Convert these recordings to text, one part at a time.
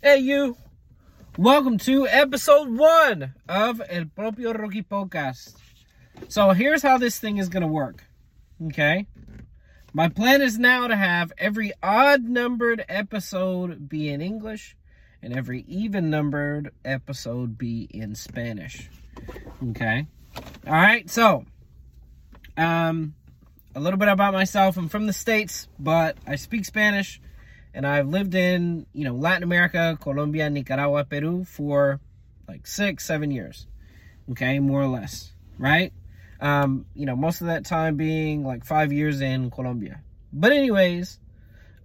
Hey, you. Welcome to episode one of El Propio Rocky Podcast. So, here's how this thing is going to work. Okay? My plan is now to have every odd numbered episode be in English and every even numbered episode be in Spanish. Okay? All right, so, um, a little bit about myself. I'm from the States, but I speak Spanish and I've lived in, you know, Latin America, Colombia, Nicaragua, Peru for like six, seven years. Okay, more or less, right? Um, you know, most of that time being like five years in Colombia. But anyways,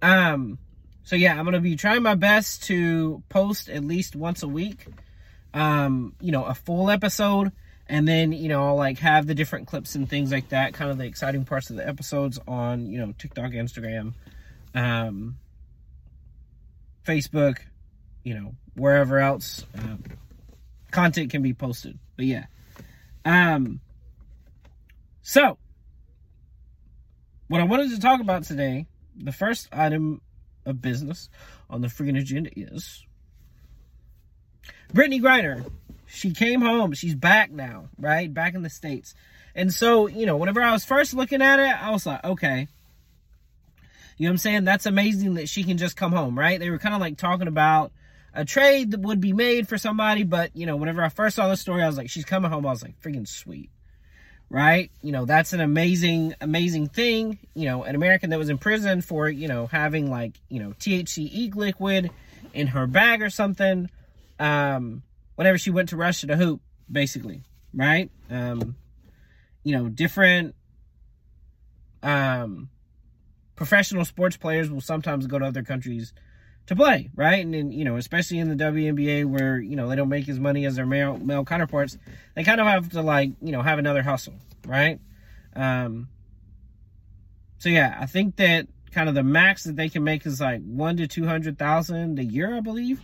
um, so yeah, I'm gonna be trying my best to post at least once a week. Um, you know, a full episode, and then you know, I'll like have the different clips and things like that, kind of the exciting parts of the episodes on you know TikTok, Instagram, um, Facebook, you know, wherever else um, content can be posted. But yeah. Um, so, what I wanted to talk about today, the first item of business on the freaking agenda is Brittney Griner. She came home. She's back now, right? Back in the States. And so, you know, whenever I was first looking at it, I was like, okay, you know what I'm saying? That's amazing that she can just come home, right? They were kind of like talking about a trade that would be made for somebody, but you know, whenever I first saw the story, I was like, she's coming home. I was like, freaking sweet, right? You know, that's an amazing, amazing thing. You know, an American that was in prison for, you know, having like, you know, THC liquid in her bag or something. Um, whenever she went to Russia to hoop, basically, right? Um, you know, different, um, professional sports players will sometimes go to other countries to play, right? And, and, you know, especially in the WNBA where, you know, they don't make as money as their male male counterparts, they kind of have to like, you know, have another hustle, right? Um so yeah, I think that kind of the max that they can make is like one to two hundred thousand a year, I believe.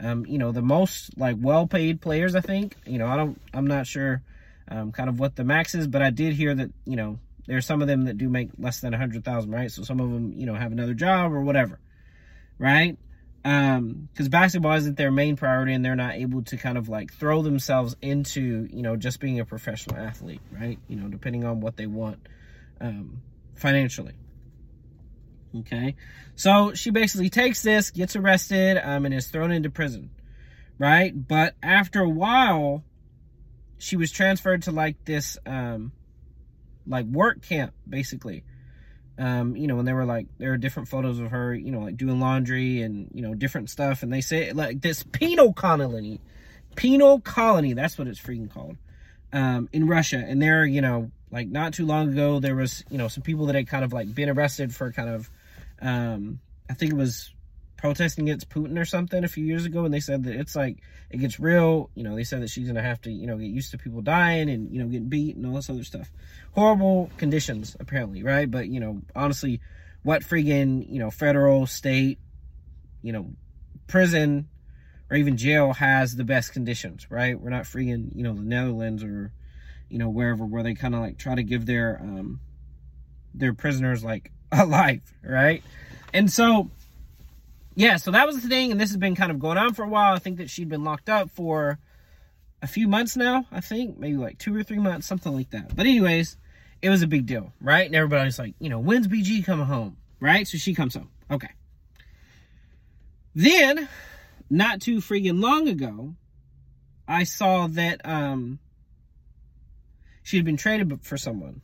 Um, you know, the most like well paid players, I think. You know, I don't I'm not sure um kind of what the max is, but I did hear that, you know, there's some of them that do make less than a hundred thousand, right? So some of them, you know, have another job or whatever, right? Um, because basketball isn't their main priority, and they're not able to kind of like throw themselves into, you know, just being a professional athlete, right? You know, depending on what they want, um, financially. Okay, so she basically takes this, gets arrested, um, and is thrown into prison, right? But after a while, she was transferred to like this, um like work camp basically. Um you know when they were like there are different photos of her you know like doing laundry and you know different stuff and they say like this penal colony penal colony that's what it's freaking called um in russia. And there you know like not too long ago there was you know some people that had kind of like been arrested for kind of um i think it was protesting against Putin or something a few years ago, and they said that it's like it gets real. You know, they said that she's gonna have to, you know, get used to people dying and you know getting beat and all this other stuff. Horrible conditions, apparently, right? But you know, honestly, what friggin' you know federal, state, you know, prison or even jail has the best conditions, right? We're not friggin' you know the Netherlands or you know wherever where they kind of like try to give their um their prisoners like a life, right? And so yeah, so that was the thing, and this has been kind of going on for a while. I think that she'd been locked up for a few months now, I think, maybe like two or three months, something like that. But anyways, it was a big deal, right? And everybody's like, you know, when's BG coming home, right? So she comes home. Okay. Then, not too freaking long ago, I saw that um she had been traded for someone,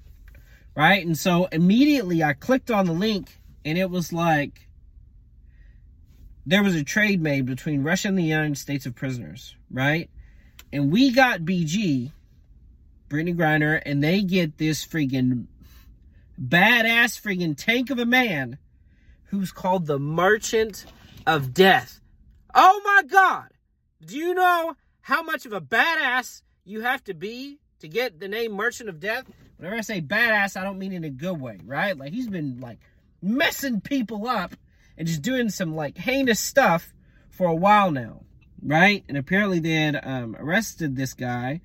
right? And so immediately I clicked on the link, and it was like there was a trade made between Russia and the United States of prisoners, right? And we got BG, Brittney Griner, and they get this freaking badass freaking tank of a man who's called the Merchant of Death. Oh my God! Do you know how much of a badass you have to be to get the name Merchant of Death? Whenever I say badass, I don't mean in a good way, right? Like he's been like messing people up and just doing some like heinous stuff for a while now, right? And apparently they had um, arrested this guy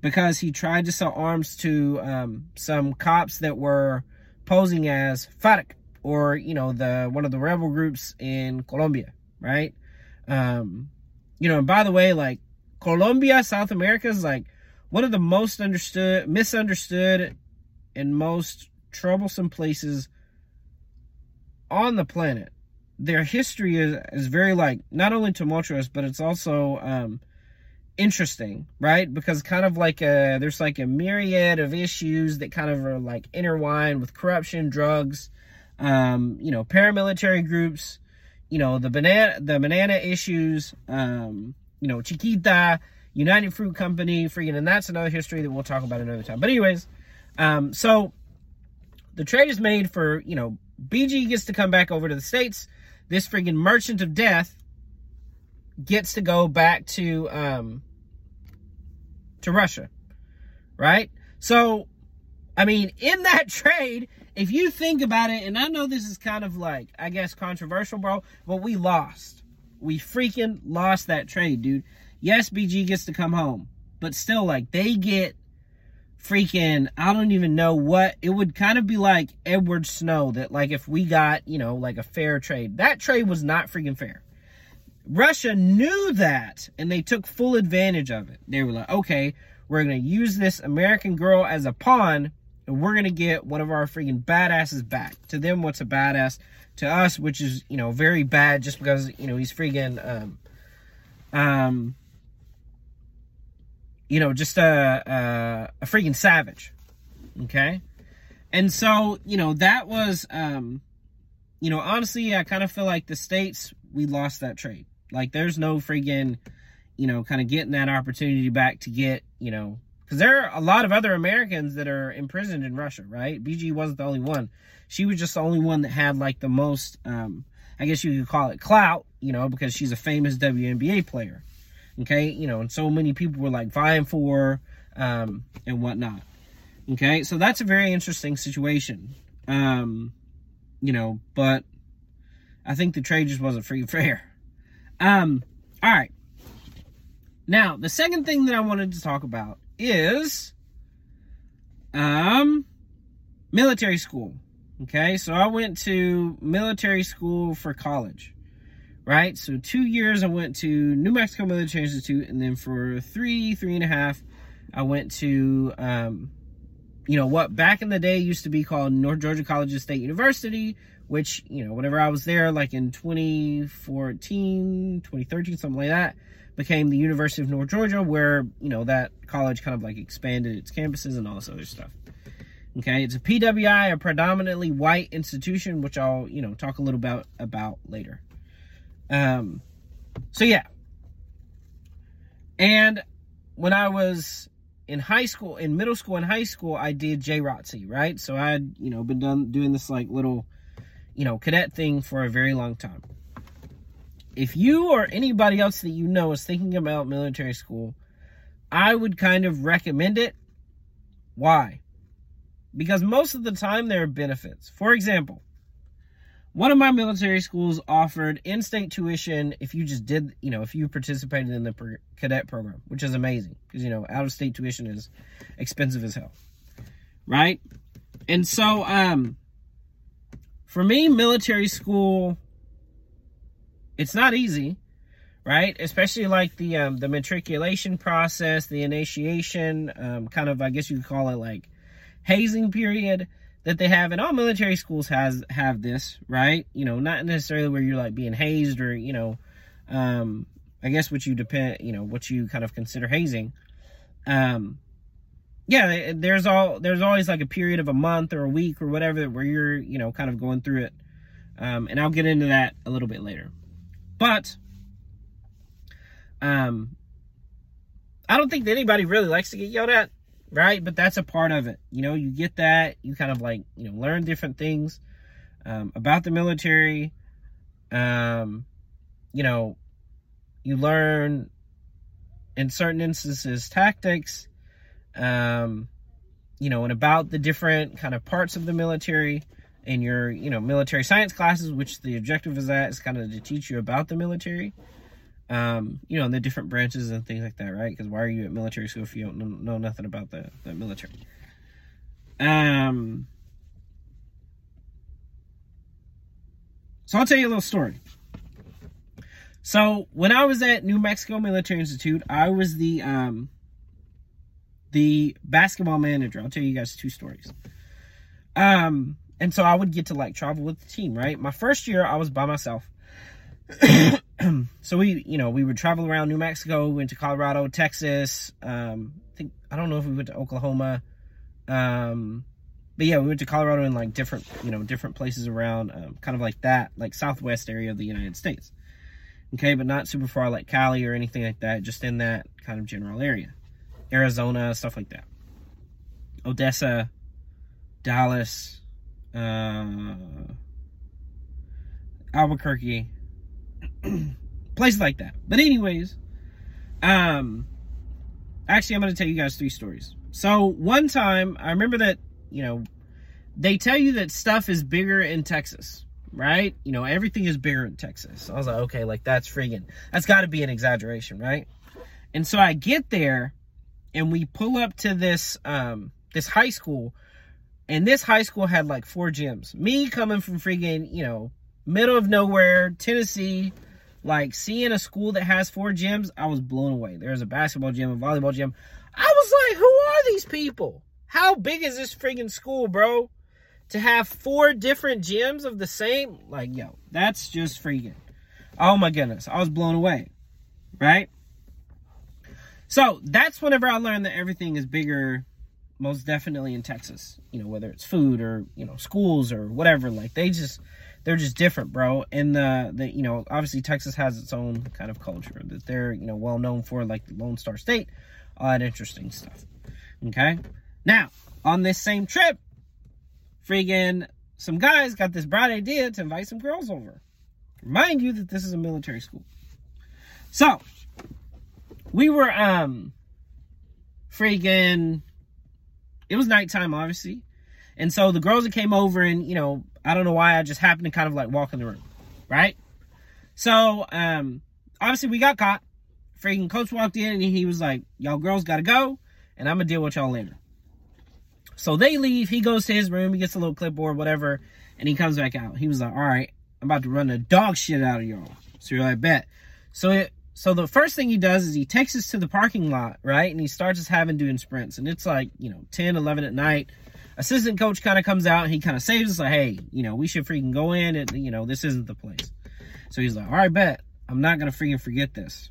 because he tried to sell arms to um, some cops that were posing as FARC or you know the one of the rebel groups in Colombia, right? Um, you know, and by the way, like Colombia, South America is like one of the most understood, misunderstood, and most troublesome places on the planet. Their history is, is very like not only tumultuous, but it's also um, interesting, right? Because kind of like a there's like a myriad of issues that kind of are like intertwined with corruption, drugs, um, you know, paramilitary groups, you know, the banana the banana issues, um, you know, Chiquita, United Fruit Company, freaking, and that's another history that we'll talk about another time. But anyways, um, so the trade is made for, you know, BG gets to come back over to the States. This freaking merchant of death gets to go back to um to Russia. Right? So I mean, in that trade, if you think about it, and I know this is kind of like, I guess, controversial, bro, but we lost. We freaking lost that trade, dude. Yes, BG gets to come home, but still, like, they get freaking, I don't even know what, it would kind of be like Edward Snow, that, like, if we got, you know, like a fair trade. That trade was not freaking fair. Russia knew that, and they took full advantage of it. They were like, okay, we're going to use this American girl as a pawn and we're gonna get one of our freaking badasses back. To them, what's a badass? To us, which is you know very bad, just because you know he's freaking um, um, you know, just a a, a freaking savage. Okay, and so you know that was um, you know honestly, I kind of feel like the states we lost that trade. Like there's no freaking you know kind of getting that opportunity back to get you know because there are a lot of other Americans that are imprisoned in Russia, right? BG wasn't the only one. She was just the only one that had like the most, um, I guess you could call it clout, you know, because she's a famous WNBA player. Okay, you know, and so many people were like vying for um, and whatnot. Okay, so that's a very interesting situation. Um, you know, but I think the trade just wasn't free fair. Um, all right. Now, the second thing that I wanted to talk about is um military school. Okay, so I went to military school for college, right? So two years I went to New Mexico Military Institute, and then for three, three and a half, I went to, um, you know, what back in the day used to be called North Georgia College of State University, which, you know, whenever I was there, like in 2014, 2013, something like that, became the University of North Georgia, where, you know, that college kind of like expanded its campuses and all this other stuff. Okay, it's a PWI, a predominantly white institution, which I'll, you know, talk a little about about later. Um, so yeah. And when I was in high school, in middle school and high school, I did JROTC, right? So I had, you know, been done doing this like little, you know, cadet thing for a very long time if you or anybody else that you know is thinking about military school, I would kind of recommend it. Why? Because most of the time there are benefits. For example, one of my military schools offered in-state tuition if you just did, you know, if you participated in the cadet program, which is amazing because, you know, out-of-state tuition is expensive as hell. Right? And so, um, for me, military school it's not easy, right? Especially like the um, the matriculation process, the initiation, um, kind of I guess you could call it like hazing period that they have, and all military schools has have this, right? You know, not necessarily where you're like being hazed or you know, um, I guess what you depend, you know, what you kind of consider hazing. Um, yeah, there's all there's always like a period of a month or a week or whatever where you're you know kind of going through it, um, and I'll get into that a little bit later. But um I don't think that anybody really likes to get yelled at, right? But that's a part of it. You know, you get that, you kind of like, you know, learn different things um, about the military. Um, you know, you learn in certain instances tactics, um, you know, and about the different kind of parts of the military in your, you know, military science classes, which the objective is that is kind of to teach you about the military, um, you know, the different branches and things like that, right? Because why are you at military school if you don't know, know nothing about the, the military? Um, so I'll tell you a little story. So when I was at New Mexico Military Institute, I was the um, the basketball manager. I'll tell you guys two stories. Um, and so I would get to like travel with the team, right? My first year, I was by myself. so we, you know, we would travel around New Mexico, went to Colorado, Texas. Um, I think I don't know if we went to Oklahoma. Um, but yeah, we went to Colorado and like different, you know, different places around, um, kind of like that, like Southwest area of the United States. Okay, but not super far like Cali or anything like that, just in that kind of general area. Arizona, stuff like that. Odessa, Dallas, uh, Albuquerque, places like that. But anyways, um, actually, I'm going to tell you guys three stories. So one time, I remember that you know they tell you that stuff is bigger in Texas, right? You know, everything is bigger in Texas. So I was like, okay, like that's friggin' that's got to be an exaggeration, right? And so I get there, and we pull up to this um this high school, and this high school had like four gyms. Me coming from freaking, you know, middle of nowhere, Tennessee, like seeing a school that has four gyms, I was blown away. There's a basketball gym, a volleyball gym. I was like, who are these people? How big is this freaking school, bro? To have four different gyms of the same, like, yo, that's just freaking. Oh my goodness, I was blown away, right? So that's whenever I learned that everything is bigger, most definitely in Texas. You know, whether it's food or you know schools or whatever. Like they just they're just different, bro. And the the you know obviously Texas has its own kind of culture that they're you know well known for, like the Lone Star State, all that interesting stuff. Okay, now on this same trip, friggin' some guys got this bright idea to invite some girls over. Remind you that this is a military school. So we were um friggin' it was nighttime obviously and so the girls that came over and you know i don't know why i just happened to kind of like walk in the room right so um obviously we got caught freaking coach walked in and he was like y'all girls gotta go and i'm gonna deal with y'all later so they leave he goes to his room he gets a little clipboard whatever and he comes back out he was like all right i'm about to run the dog shit out of y'all so you're like bet so it, so the first thing he does is he takes us to the parking lot, right? And he starts us having doing sprints. And it's like, you know, 10, 11 at night. Assistant coach kind of comes out he kind of saves us like, hey, you know, we should freaking go in and, you know, this isn't the place. So he's like, all right, bet. I'm not going to freaking forget this.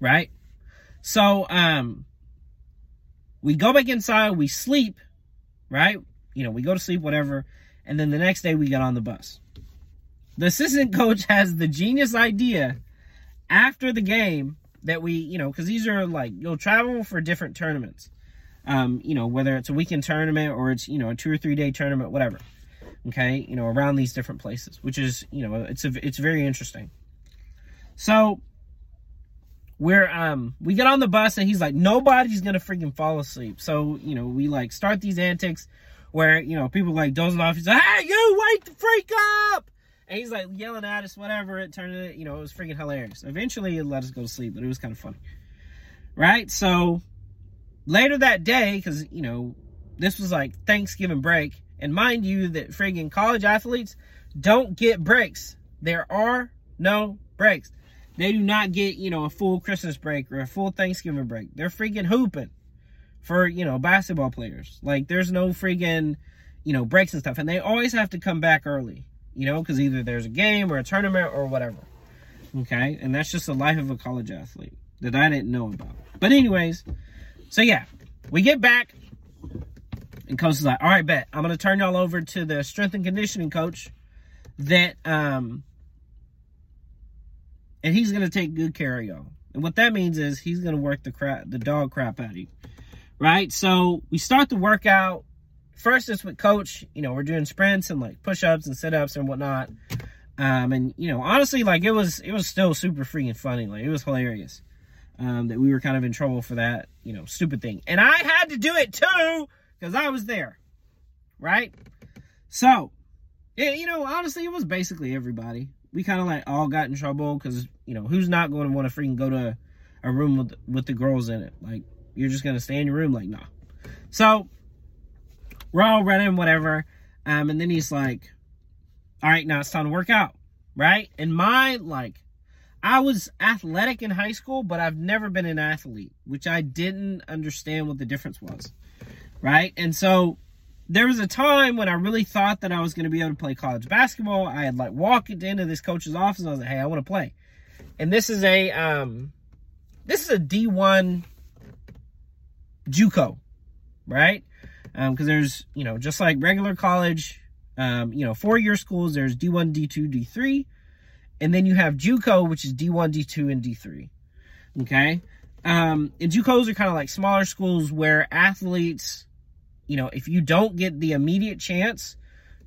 Right? So, um, we go back inside, we sleep, right? You know, we go to sleep, whatever. And then the next day we get on the bus. The assistant coach has the genius idea after the game that we, you know, because these are like you'll travel for different tournaments. Um, you know, whether it's a weekend tournament or it's you know a two or three day tournament, whatever. Okay, you know, around these different places, which is you know it's a it's very interesting. So we're um we get on the bus and he's like nobody's gonna freaking fall asleep. So you know we like start these antics where you know people like dozing off. He's like, hey you wake the freak up and he's like yelling at us, whatever. It turned it, you know, it was freaking hilarious. Eventually, it let us go to sleep, but it was kind of funny. Right? So later that day, because, you know, this was like Thanksgiving break. And mind you, that friggin' college athletes don't get breaks. There are no breaks. They do not get, you know, a full Christmas break or a full Thanksgiving break. They're freaking hooping for, you know, basketball players. Like, there's no freaking, you know, breaks and stuff. And they always have to come back early you know, because either there's a game or a tournament or whatever. Okay, and that's just the life of a college athlete that I didn't know about. But anyways, so yeah, we get back, and coach is like, "All right, bet. I'm gonna turn y'all over to the strength and conditioning coach that um, and he's gonna take good care of y'all." And what that means is he's gonna work the crap, the dog crap out of you, right? So we start the workout. First it's with coach. You know we're doing sprints and like push-ups and sit-ups and whatnot. Um and you know honestly like it was it was still super freaking funny. Like it was hilarious um that we were kind of in trouble for that you know stupid thing. And i had to do it too because i was there right? So yeah you know honestly it was basically everybody. We kind of like all got in trouble because you know who's not going to want to freaking go to a room with with the girls in it? Like you're just gonna stay in your room? Like nah. So we're all running, whatever. Um, and then he's like, all right, now it's time to work out, right? And my, like, I was athletic in high school, but I've never been an athlete, which I didn't understand what the difference was. Right? And so there was a time when I really thought that I was going to be able to play college basketball. I had like walked into this coach's office and I was like, "Hey, I want to play." And this is a um this is a D1 JUCO, right? Because um, there's, you know, just like regular college, um, you know, four-year schools, there's D1, D2, D3. And then you have JUCO, which is D1, D2, and D3. Okay? Um, and JUCOs are kind of like smaller schools where athletes, you know, if you don't get the immediate chance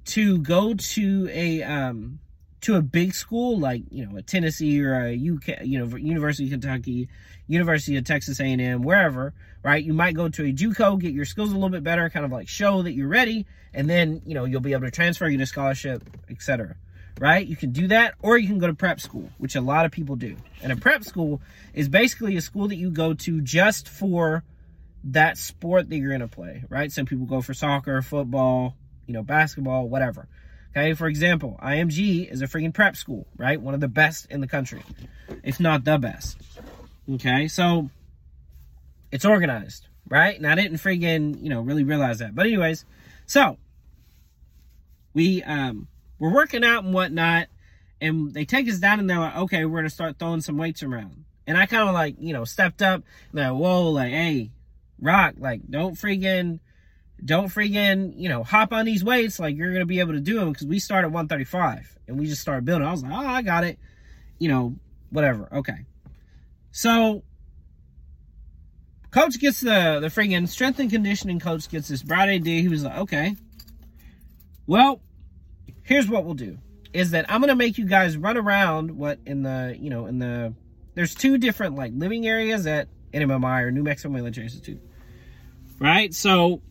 to go to a um, to a big school like you know a Tennessee or a UK, you know University of Kentucky, University of Texas A&M, wherever, right? You might go to a JUCO, get your skills a little bit better, kind of like show that you're ready, and then you know you'll be able to transfer, get a scholarship, etc. Right? You can do that, or you can go to prep school, which a lot of people do. And a prep school is basically a school that you go to just for that sport that you're going to play, right? Some people go for soccer, football, you know, basketball, whatever. Okay, for example, IMG is a freaking prep school, right? One of the best in the country, if not the best. Okay, so it's organized, right? And I didn't freaking, you know, really realize that. But anyways, so we um we're working out and whatnot, and they take us down and they're like, okay, we're gonna start throwing some weights around. And I kind of like, you know, stepped up, like, whoa, like, hey, rock, like, don't freaking don't freaking, you know, hop on these weights like you're going to be able to do them because we start at 135 and we just started building. I was like, oh, I got it. You know, whatever. Okay. So, coach gets the, the freaking strength and conditioning coach gets this bright idea. He was like, okay, well, here's what we'll do is that I'm going to make you guys run around what in the, you know, in the, there's two different like living areas at NMMI or New Mexico Military Institute. Right? So,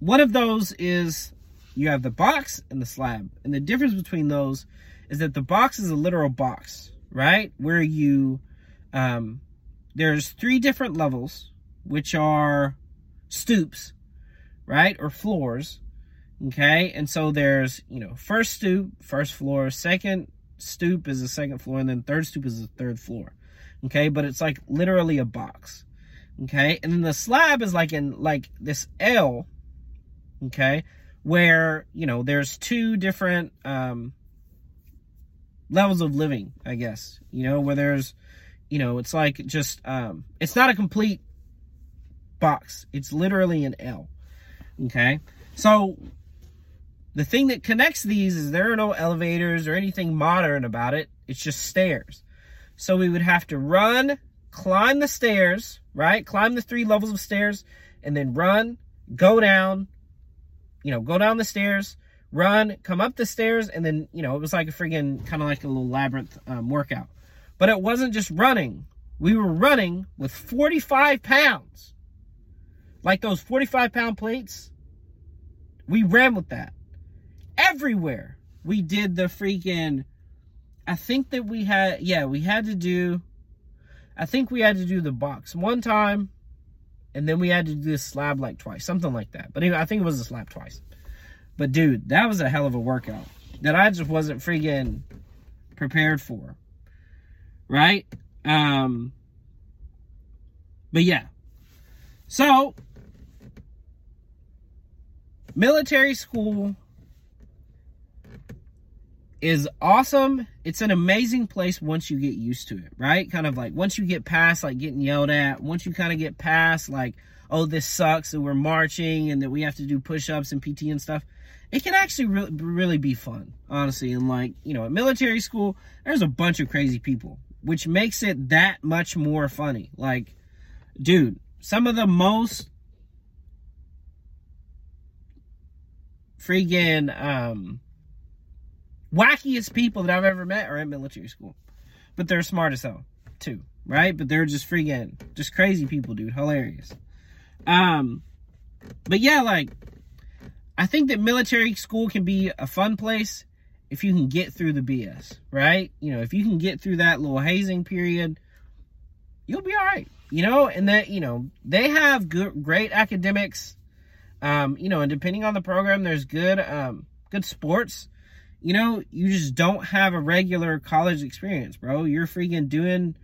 one of those is you have the box and the slab. And the difference between those is that the box is a literal box, right? Where you, um, there's three different levels, which are stoops, right? Or floors. Okay. And so there's, you know, first stoop, first floor, second stoop is the second floor, and then third stoop is the third floor. Okay. But it's like literally a box. Okay. And then the slab is like in like this L okay where you know there's two different um levels of living i guess you know where there's you know it's like just um it's not a complete box it's literally an l okay so the thing that connects these is there are no elevators or anything modern about it it's just stairs so we would have to run climb the stairs right climb the three levels of stairs and then run go down you know, go down the stairs, run, come up the stairs, and then, you know, it was like a friggin' kind of like a little labyrinth um, workout. But it wasn't just running. We were running with 45 pounds. Like those 45 pound plates. We ran with that. Everywhere. We did the freaking, I think that we had, yeah, we had to do, I think we had to do the box one time and then we had to do this slab like twice, something like that. But anyway, I think it was a slab twice. But dude, that was a hell of a workout that I just wasn't freaking prepared for. Right? Um but yeah. So military school is awesome. It's an amazing place once you get used to it, right? Kind of like once you get past like getting yelled at, once you kind of get past like, oh, this sucks and we're marching and that we have to do push ups and PT and stuff, it can actually really, really be fun, honestly. And like, you know, at military school, there's a bunch of crazy people, which makes it that much more funny. Like, dude, some of the most freaking, um, wackiest people that I've ever met are at military school. But they're smart as hell, too, right? But they're just freaking, just crazy people, dude. Hilarious. Um, but yeah, like, I think that military school can be a fun place if you can get through the BS, right? You know, if you can get through that little hazing period, you'll be all right, you know? And that, you know, they have good, great academics, um, you know, and depending on the program, there's good, um, good sports you know, you just don't have a regular college experience, bro. You're freaking doing,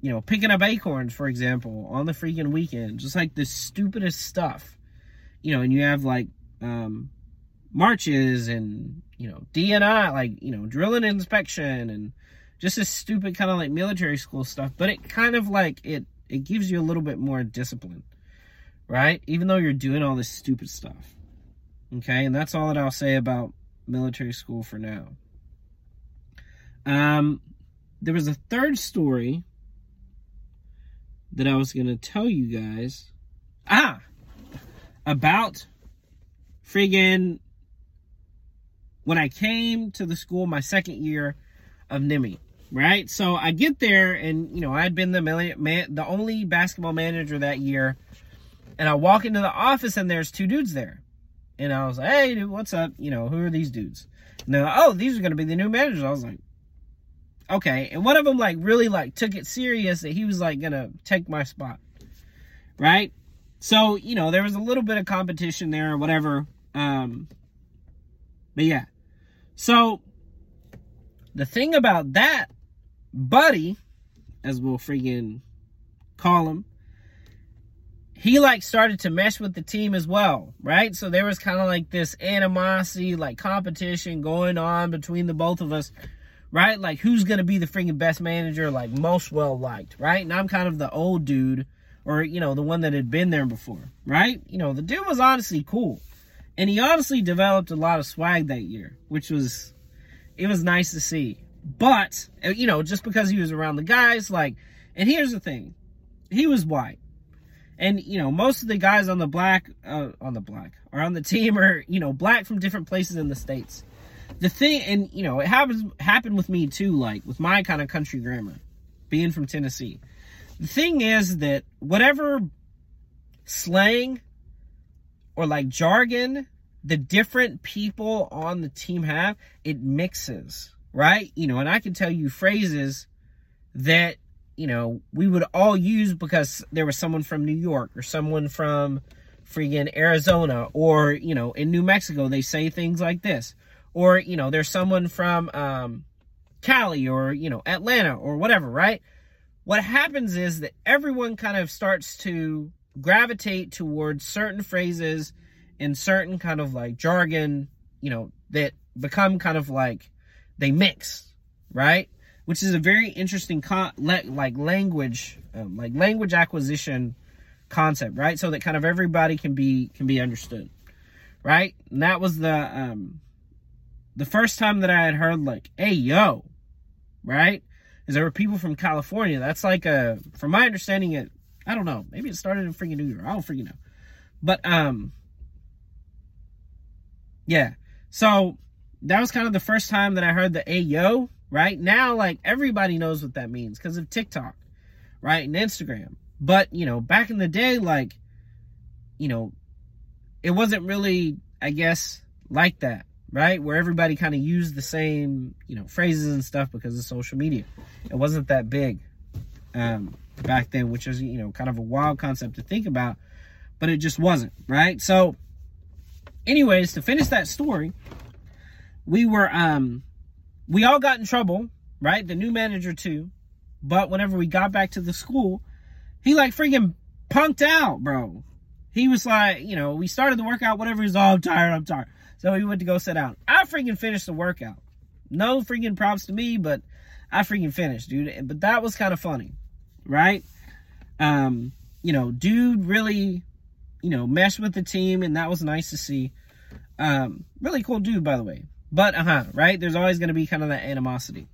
you know, picking up acorns, for example, on the freaking weekend, just like the stupidest stuff, you know, and you have like, um, marches and, you know, DNI, like, you know, drilling inspection and just this stupid kind of like military school stuff, but it kind of like, it, it gives you a little bit more discipline, right? Even though you're doing all this stupid stuff. Okay, and that's all that I'll say about military school for now. Um, there was a third story that I was going to tell you guys. Ah, about friggin' when I came to the school my second year of NIMI, right? So I get there and, you know, I had been the, man, the only basketball manager that year. And I walk into the office and there's two dudes there. And I was like, hey, dude, what's up? You know, who are these dudes? And they're like, oh, these are going to be the new managers. I was like, okay. And one of them, like, really, like, took it serious that he was, like, going to take my spot. Right? So, you know, there was a little bit of competition there or whatever. Um, but yeah. So, the thing about that buddy, as we'll freaking call him, he like started to mesh with the team as well, right? So there was kind of like this animosity, like competition going on between the both of us, right? Like who's gonna be the freaking best manager, like most well liked, right? And I'm kind of the old dude, or you know, the one that had been there before, right? You know, the dude was honestly cool. And he honestly developed a lot of swag that year, which was it was nice to see. But, eh, you know, just because he was around the guys, like, and here's the thing. He was white and, you know, most of the guys on the black, uh, on the black, or on the team are, you know, black from different places in the States. The thing, and, you know, it happens, happened with me too, like, with my kind of country grammar, being from Tennessee. The thing is that whatever slang or like jargon the different people on the team have, it mixes, right? You know, and I can tell you phrases that you know, we would all use because there was someone from New York or someone from freaking Arizona or, you know, in New Mexico, they say things like this. Or, you know, there's someone from um, Cali or, you know, Atlanta or whatever, right? What happens is that everyone kind of starts to gravitate towards certain phrases and certain kind of like jargon, you know, that become kind of like they mix, right? Which is a very interesting con- le- like language um, like language acquisition concept right? So that kind of everybody can be can be understood right? And that was the um the first time that i had heard like hey yo right? Is there were people from california. That's like a from my understanding it i don't know. Maybe it started in freaking new york. I don't freaking know. But um yeah. So that was kind of the first time that i heard the hey yo right? Now, like everybody knows what that means because of TikTok, right? And Instagram. But, you know, back in the day, like, you know, it wasn't really, I guess, like that, right? Where everybody kind of used the same, you know, phrases and stuff because of social media. It wasn't that big um, back then, which is, you know, kind of a wild concept to think about, but it just wasn't, right? So, anyways, to finish that story, we were um we all got in trouble, right? The new manager too. But whenever we got back to the school, he like freaking punked out, bro. He was like, you know, we started the workout, whatever. He's all, oh, tired, I'm tired. So he went to go sit down. I freaking finished the workout. No freaking props to me, but I freaking finished, dude. But that was kind of funny, right? Um, you know, dude really, you know, meshed with the team, and that was nice to see. Um, really cool dude, by the way. But, uh huh, right? There's always going to be kind of that animosity.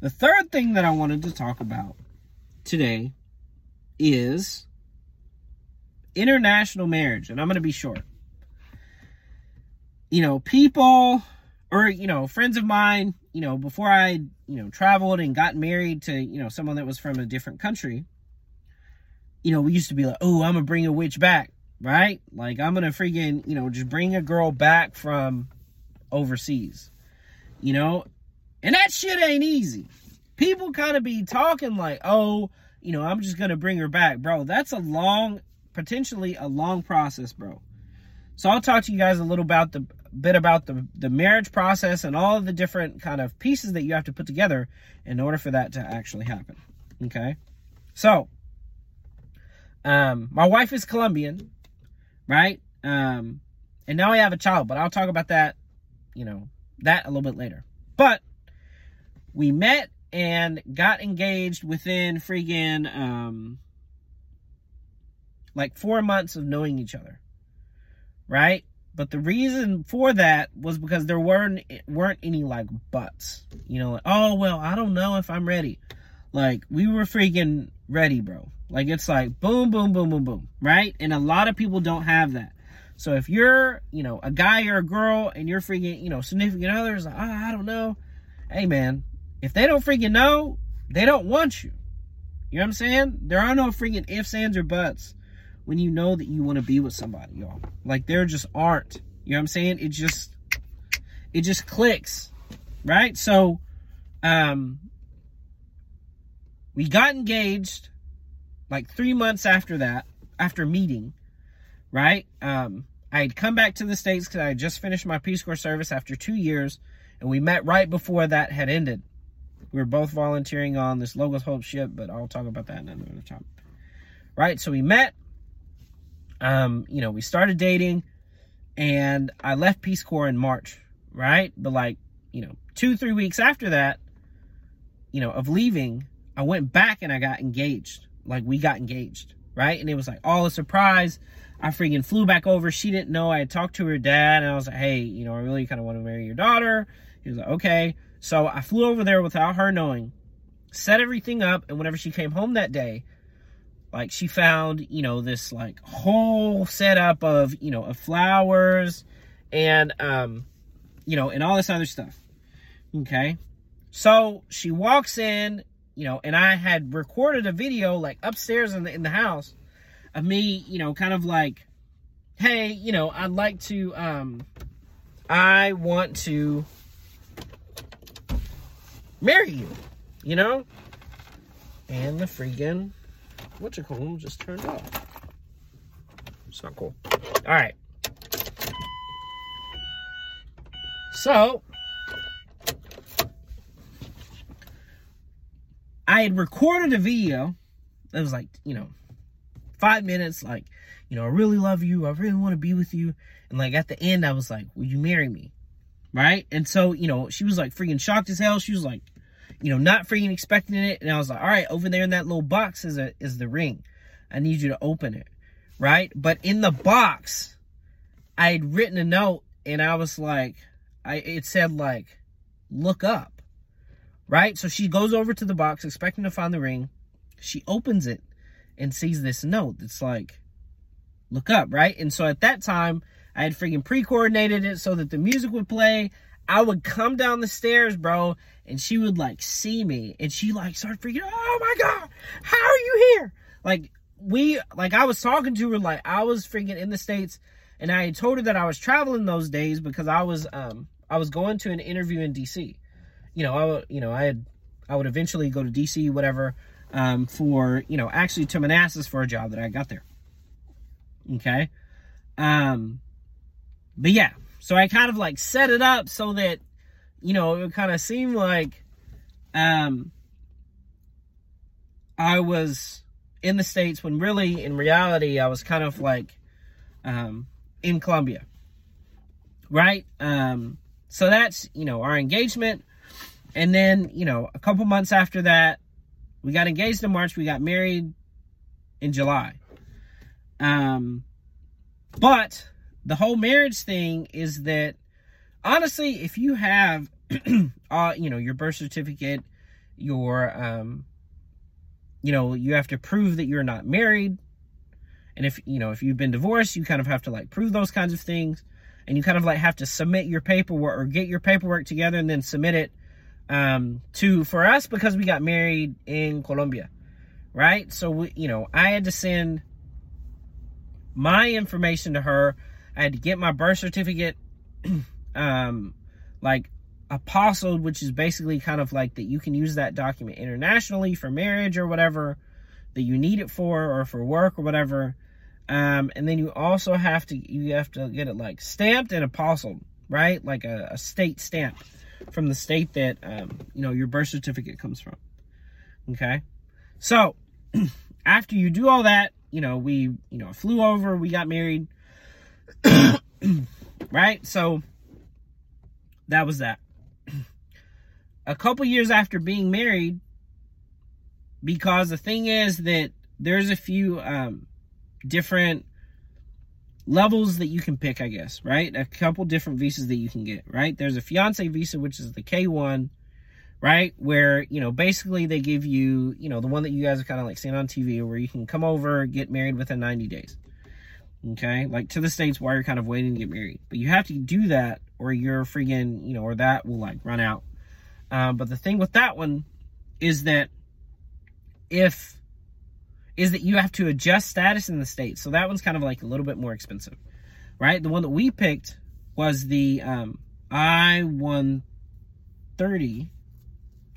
The third thing that I wanted to talk about today is international marriage. And I'm going to be short. You know, people or, you know, friends of mine, you know, before I, you know, traveled and got married to, you know, someone that was from a different country, you know, we used to be like, oh, I'm going to bring a witch back right? Like I'm gonna freaking, you know, just bring a girl back from overseas, you know, and that shit ain't easy. People kind of be talking like, oh, you know, I'm just gonna bring her back, bro. That's a long, potentially a long process, bro. So I'll talk to you guys a little about the bit about the, the marriage process and all of the different kind of pieces that you have to put together in order for that to actually happen. Okay. So, um, my wife is Colombian, right? Um, and now I have a child, but I'll talk about that, you know, that a little bit later. But we met and got engaged within freaking, um, like four months of knowing each other, right? But the reason for that was because there weren't weren't any like buts. You know, like, oh well, I don't know if I'm ready. Like we were freaking ready, bro. Like it's like boom, boom, boom, boom, boom, right? And a lot of people don't have that. So if you're, you know, a guy or a girl and you're freaking, you know, significant others, like, oh, I don't know. Hey man, if they don't freaking know, they don't want you. You know what I'm saying? There are no freaking ifs, ands, or buts when you know that you want to be with somebody, y'all. Like there just aren't. You know what I'm saying? It just it just clicks. Right? So um we got engaged like three months after that, after meeting, right? Um I had come back to the States because I had just finished my Peace Corps service after two years, and we met right before that had ended. We were both volunteering on this Logos Hope ship, but I'll talk about that another time. Right? So we met, um, you know, we started dating and I left Peace Corps in March, right? But like, you know, two, three weeks after that, you know, of leaving, I went back and I got engaged. Like we got engaged, right? And it was like all a surprise. I freaking flew back over. She didn't know. I had talked to her dad and I was like, hey, you know, I really kind of want to marry your daughter. He was like, okay. So I flew over there without her knowing, set everything up. And whenever she came home that day, like she found you know this like whole setup of you know of flowers and um you know and all this other stuff okay so she walks in you know and i had recorded a video like upstairs in the in the house of me you know kind of like hey you know i'd like to um i want to marry you you know and the freaking what you call them just turned off. It's not cool. All right. So, I had recorded a video that was like, you know, five minutes, like, you know, I really love you. I really want to be with you. And like at the end, I was like, will you marry me? Right? And so, you know, she was like freaking shocked as hell. She was like, you know, not freaking expecting it. And I was like, all right, over there in that little box is a is the ring. I need you to open it. Right? But in the box, I had written a note and I was like, I it said like, look up. Right? So she goes over to the box expecting to find the ring. She opens it and sees this note that's like, look up, right? And so at that time, I had freaking pre-coordinated it so that the music would play. I would come down the stairs, bro, and she would like see me and she like started freaking, oh my God, how are you here? Like we, like I was talking to her, like I was freaking in the States and I had told her that I was traveling those days because I was, um, I was going to an interview in DC. You know, I you know, I had, I would eventually go to DC, whatever, um, for, you know, actually to Manassas for a job that I got there. Okay. Um, but yeah, so I kind of like set it up so that, you know, it would kind of seem like um, I was in the States when really, in reality, I was kind of like um, in Colombia. Right? Um, so that's, you know, our engagement. And then, you know, a couple months after that, we got engaged in March. We got married in July. Um, but the whole marriage thing is that honestly, if you have, uh, you know, your birth certificate, your, um, you know, you have to prove that you're not married. And if, you know, if you've been divorced, you kind of have to like prove those kinds of things. And you kind of like have to submit your paperwork or get your paperwork together and then submit it um, to, for us, because we got married in Colombia, right? So, we, you know, I had to send my information to her I had to get my birth certificate, um, like apostilled, which is basically kind of like that you can use that document internationally for marriage or whatever that you need it for or for work or whatever. Um, and then you also have to you have to get it like stamped and apostilled, right? Like a, a state stamp from the state that um, you know your birth certificate comes from. Okay, so after you do all that, you know we you know flew over, we got married, right? So that was that. A couple years after being married, because the thing is that there's a few um, different levels that you can pick, I guess, right? A couple different visas that you can get, right? There's a fiance visa, which is the K1, right? Where, you know, basically they give you, you know, the one that you guys are kind of like seeing on TV where you can come over, get married within 90 days. Okay? Like to the States while you're kind of waiting to get married. But you have to do that or you're freaking, you know, or that will like run out. Um, but the thing with that one is that if is that you have to adjust status in the state. So that one's kind of like a little bit more expensive, right? The one that we picked was the um, I-130,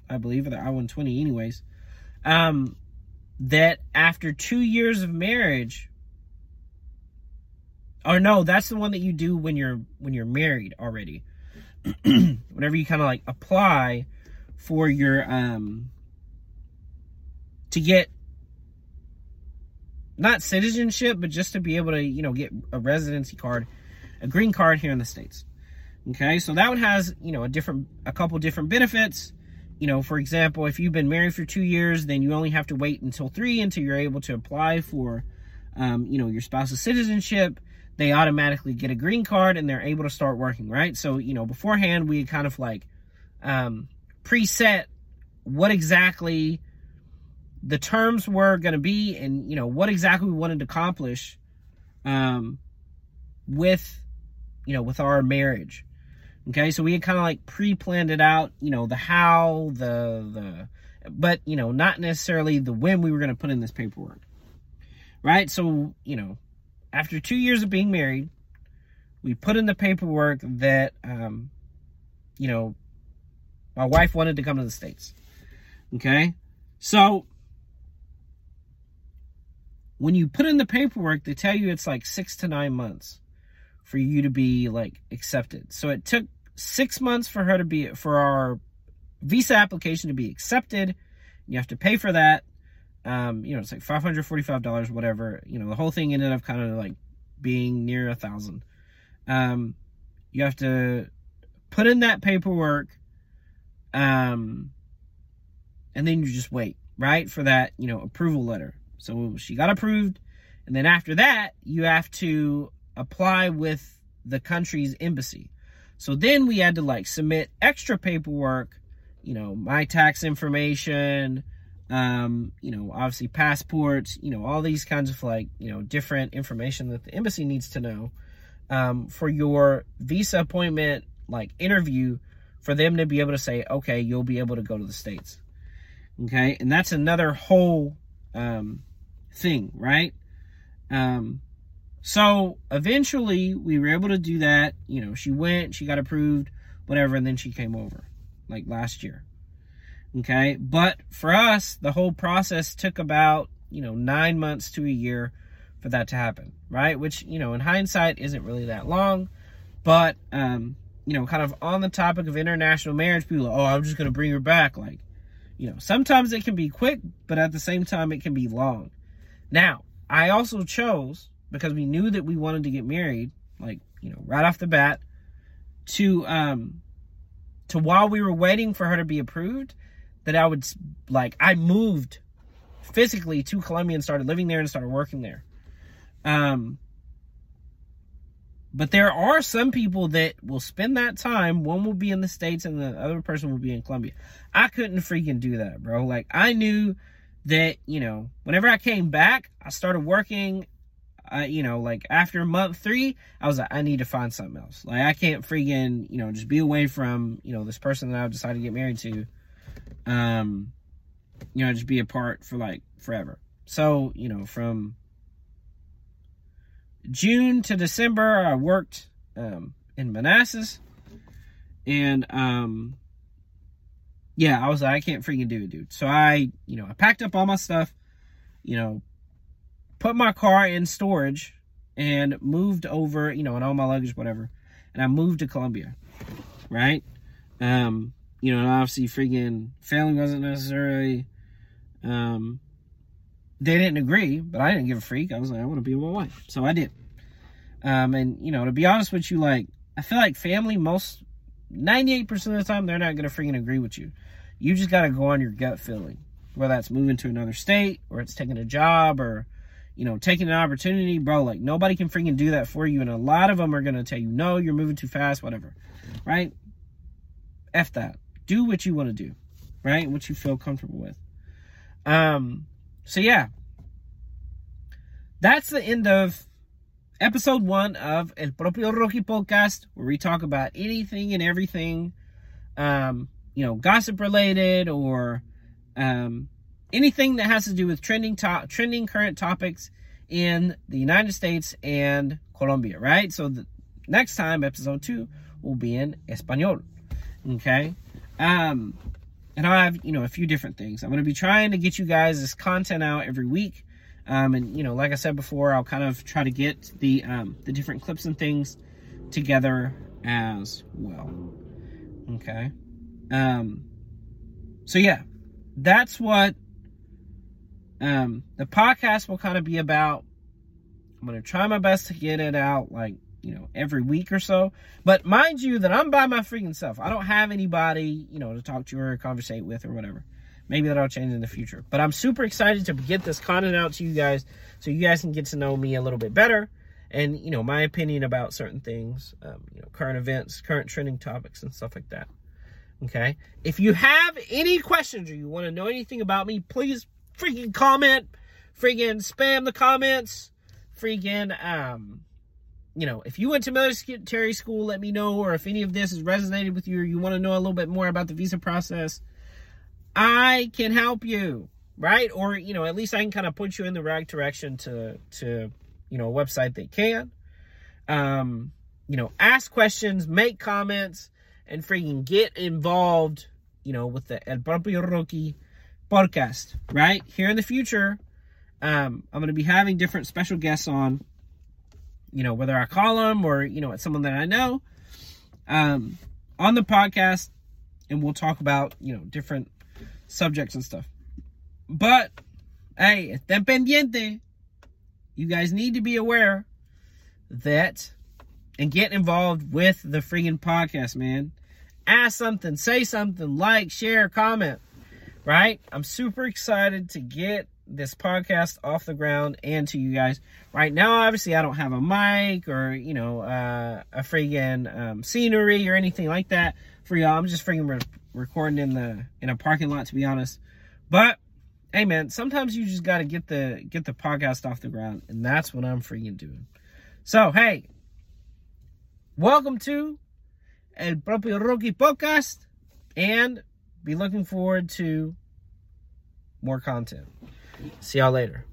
I believe, or the I-120 anyways, um, that after two years of marriage, or no, that's the one that you do when you're when you're married already. Whenever you kind of like apply for your um to get not citizenship, but just to be able to, you know, get a residency card, a green card here in the States. Okay, so that one has, you know, a different, a couple different benefits. You know, for example, if you've been married for two years, then you only have to wait until three until you're able to apply for, um, you know, your spouse's citizenship. They automatically get a green card and they're able to start working, right? So, you know, beforehand, we kind of like um, preset what exactly the terms were going to be and you know what exactly we wanted to accomplish um with you know with our marriage. Okay? So we had kind of like pre-planned it out you know the how the the but you know not necessarily the when we were going to put in this paperwork. Right? So you know after two years of being married we put in the paperwork that um you know my wife wanted to come to the states. Okay? So when you put in the paperwork, they tell you it's like six to nine months for you to be like accepted. So it took six months for her to be for our visa application to be accepted. You have to pay for that. Um, you know, it's like five hundred forty-five dollars, whatever. You know, the whole thing ended up kind of like being near a thousand. Um, you have to put in that paperwork, um, and then you just wait, right, for that you know approval letter. So she got approved. And then after that, you have to apply with the country's embassy. So then we had to like submit extra paperwork, you know, my tax information, um, you know, obviously passports, you know, all these kinds of like, you know, different information that the embassy needs to know um, for your visa appointment, like interview, for them to be able to say, okay, you'll be able to go to the States. Okay. And that's another whole um, thing, right? Um, so eventually we were able to do that. You know, she went, she got approved, whatever, and then she came over like last year. Okay. But for us, the whole process took about, you know, nine months to a year for that to happen, right? Which, you know, in hindsight isn't really that long. But, um, you know, kind of on the topic of international marriage, people are, oh, I'm just going to bring her back. Like, you know, sometimes it can be quick, but at the same time, it can be long. Now, I also chose, because we knew that we wanted to get married, like, you know, right off the bat, to, um, to while we were waiting for her to be approved, that I would, like, I moved physically to Colombia and started living there and started working there. Um, but there are some people that will spend that time. One will be in the States and the other person will be in Colombia. I couldn't freaking do that, bro. Like, I knew that, you know, whenever I came back, I started working. Uh, you know, like after month three, I was like, I need to find something else. Like, I can't freaking, you know, just be away from, you know, this person that I've decided to get married to. Um, you know, just be apart for like forever. So, you know, from June to December, I worked um, in Manassas. And, um, yeah, I was like, I can't freaking do it, dude. So I, you know, I packed up all my stuff, you know, put my car in storage and moved over, you know, and all my luggage, whatever. and I moved to Colombia, right? Um, you know, and obviously, freaking family wasn't necessarily. Um, they didn't agree, but I didn't give a freak. I was like, I want to be with my wife, so I did. Um, and you know, to be honest with you, like I feel like family most 98% of the time they're not gonna freaking agree with you. You just gotta go on your gut feeling, whether that's moving to another state or it's taking a job or you know, taking an opportunity, bro, like nobody can freaking do that for you. And a lot of them are going to tell you, no, you're moving too fast, whatever. Right? F that. Do what you want to do. Right? What you feel comfortable with. Um, so yeah. That's the end of episode one of El Propio Rocky podcast, where we talk about anything and everything, um, you know, gossip related or, um, anything that has to do with trending top, trending current topics in the United States and Colombia, right? So the next time, episode two, will be in Espanol. Okay. Um, and I have, you know, a few different things. I'm going to be trying to get you guys this content out every week. Um, and you know, like I said before, I'll kind of try to get the um, the different clips and things together as well. Okay. Um, so yeah, that's what um, the podcast will kind of be about. I'm going to try my best to get it out like, you know, every week or so. But mind you, that I'm by my freaking self. I don't have anybody, you know, to talk to or conversate with or whatever. Maybe that'll change in the future. But I'm super excited to get this content out to you guys so you guys can get to know me a little bit better and, you know, my opinion about certain things, um, you know, current events, current trending topics, and stuff like that. Okay. If you have any questions or you want to know anything about me, please freaking comment, freaking spam the comments, freaking, um, you know, if you went to military school, let me know, or if any of this has resonated with you, or you want to know a little bit more about the visa process, I can help you, right? Or, you know, at least I can kind of put you in the right direction to, to, you know, a website that can. Um, you know, ask questions, make comments, and freaking get involved, you know, with the El Propio Rocky podcast, right? Here in the future, um, I'm going to be having different special guests on, you know, whether I call them or, you know, it's someone that I know, um, on the podcast, and we'll talk about, you know, different subjects and stuff. But, hey, estén pendiente. You guys need to be aware that and get involved with the freaking podcast, man. Ask something, say something, like, share, comment right? I'm super excited to get this podcast off the ground and to you guys. Right now, obviously, I don't have a mic or, you know, uh, a friggin' um, scenery or anything like that for y'all. I'm just friggin' re- recording in the in a parking lot, to be honest. But hey, man, sometimes you just got to get the get the podcast off the ground, and that's what I'm friggin' doing. So, hey, welcome to El Propio Rocky Podcast, and be looking forward to more content. See y'all later.